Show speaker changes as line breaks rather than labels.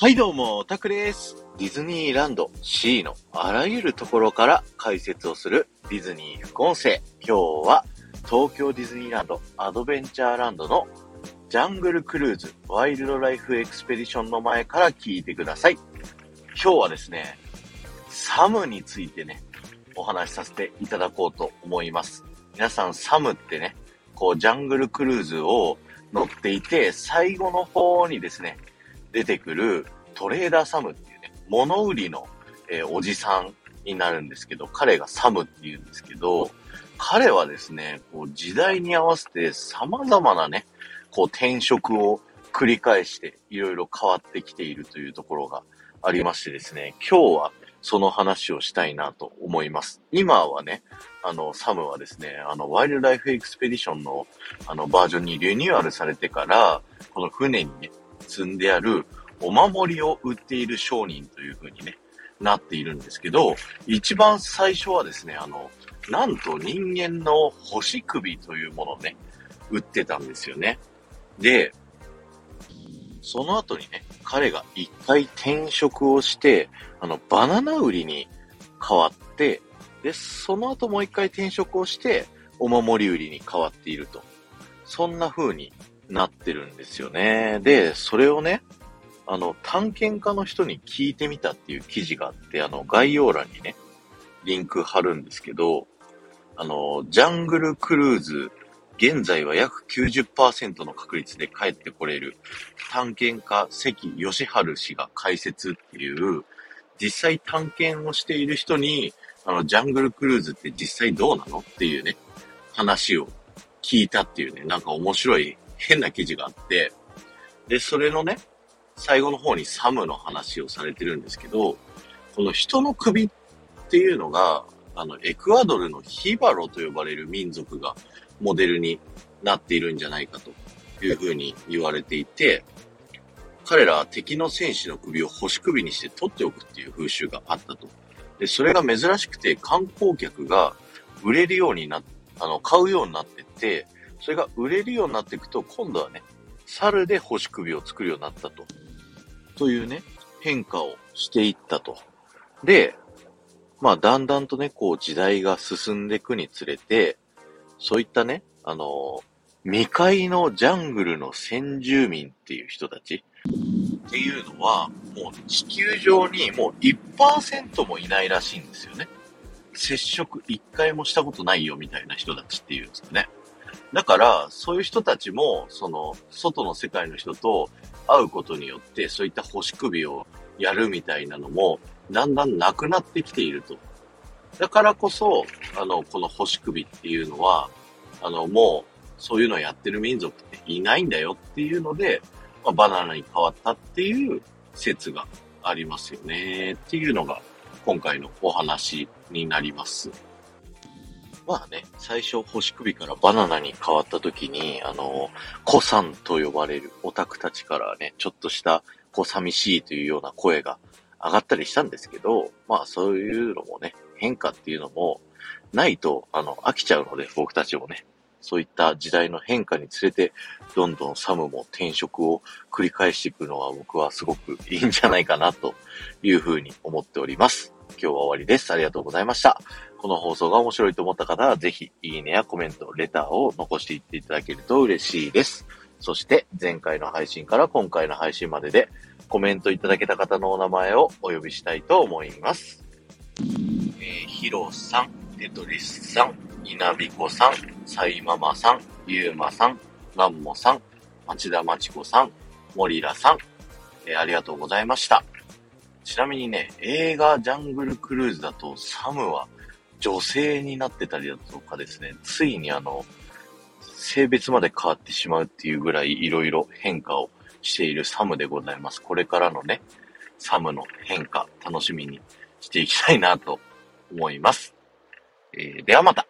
はいどうも、タクです。ディズニーランド C のあらゆるところから解説をするディズニー副音声。今日は東京ディズニーランドアドベンチャーランドのジャングルクルーズワイルドライフエクスペディションの前から聞いてください。今日はですね、サムについてね、お話しさせていただこうと思います。皆さんサムってね、こうジャングルクルーズを乗っていて、最後の方にですね、出てくるトレーダーサムっていうね、物売りの、えー、おじさんになるんですけど、彼がサムって言うんですけど、彼はですね、こう時代に合わせて様々なね、こう転職を繰り返していろいろ変わってきているというところがありましてですね、今日はその話をしたいなと思います。今はね、あの、サムはですね、あの、ワイルドライフエクスペディションの、あの、バージョンにリニューアルされてから、この船にね、積んであるお守りを売っている商人という風にね、なっているんですけど、一番最初はですね、あの、なんと人間の星首というものをね、売ってたんですよね。で、その後にね、彼が一回転職をして、あの、バナナ売りに変わって、で、その後もう一回転職をして、お守り売りに変わっていると。そんな風になってるんですよね。で、それをね、あの、探検家の人に聞いてみたっていう記事があって、あの、概要欄にね、リンク貼るんですけど、あの、ジャングルクルーズ、現在は約90%の確率で帰ってこれる探検家関義治氏が解説っていう、実際探検をしている人に、あの、ジャングルクルーズって実際どうなのっていうね、話を聞いたっていうね、なんか面白い変な記事があって、で、それのね、最後の方にサムの話をされてるんですけど、この人の首っていうのが、あの、エクアドルのヒバロと呼ばれる民族がモデルになっているんじゃないかというふうに言われていて、彼らは敵の戦士の首を星首にして取っておくっていう風習があったと。で、それが珍しくて観光客が売れるようになっ、あの、買うようになってって、それが売れるようになっていくと、今度はね、猿で星首を作るようになったと。というね、変化をしていったと。で、まあ、だんだんとね、こう、時代が進んでいくにつれて、そういったね、あの、未開のジャングルの先住民っていう人たちっていうのは、もう地球上にもう1%もいないらしいんですよね。接触1回もしたことないよみたいな人たちっていうんですかね。だから、そういう人たちも、その、外の世界の人と会うことによって、そういった星首をやるみたいなのも、だんだんなくなってきていると。だからこそ、あの、この星首っていうのは、あの、もう、そういうのをやってる民族っていないんだよっていうので、まあ、バナナに変わったっていう説がありますよねっていうのが今回のお話になります。まあね、最初星首からバナナに変わった時に、あの、子さんと呼ばれるオタクたちからね、ちょっとしたこう寂しいというような声が上がったりしたんですけど、まあそういうのもね、変化っていうのもないと、あの、飽きちゃうので、僕たちもね、そういった時代の変化につれて、どんどんサムも転職を繰り返していくのは僕はすごくいいんじゃないかなというふうに思っております。今日は終わりです。ありがとうございました。この放送が面白いと思った方は、ぜひ、いいねやコメント、レターを残していっていただけると嬉しいです。そして、前回の配信から今回の配信までで、コメントいただけた方のお名前をお呼びしたいと思います。えー、ヒロさん、テトリスさん、稲なびこさん、サイママさん、ゆうまさん、ガンモさん、町田まちこさん、モリラさん、えー、ありがとうございました。ちなみにね、映画ジャングルクルーズだとサムは女性になってたりだとかですね、ついにあの、性別まで変わってしまうっていうぐらいいろいろ変化をしているサムでございます。これからのね、サムの変化、楽しみにしていきたいなと思います。えー、ではまた。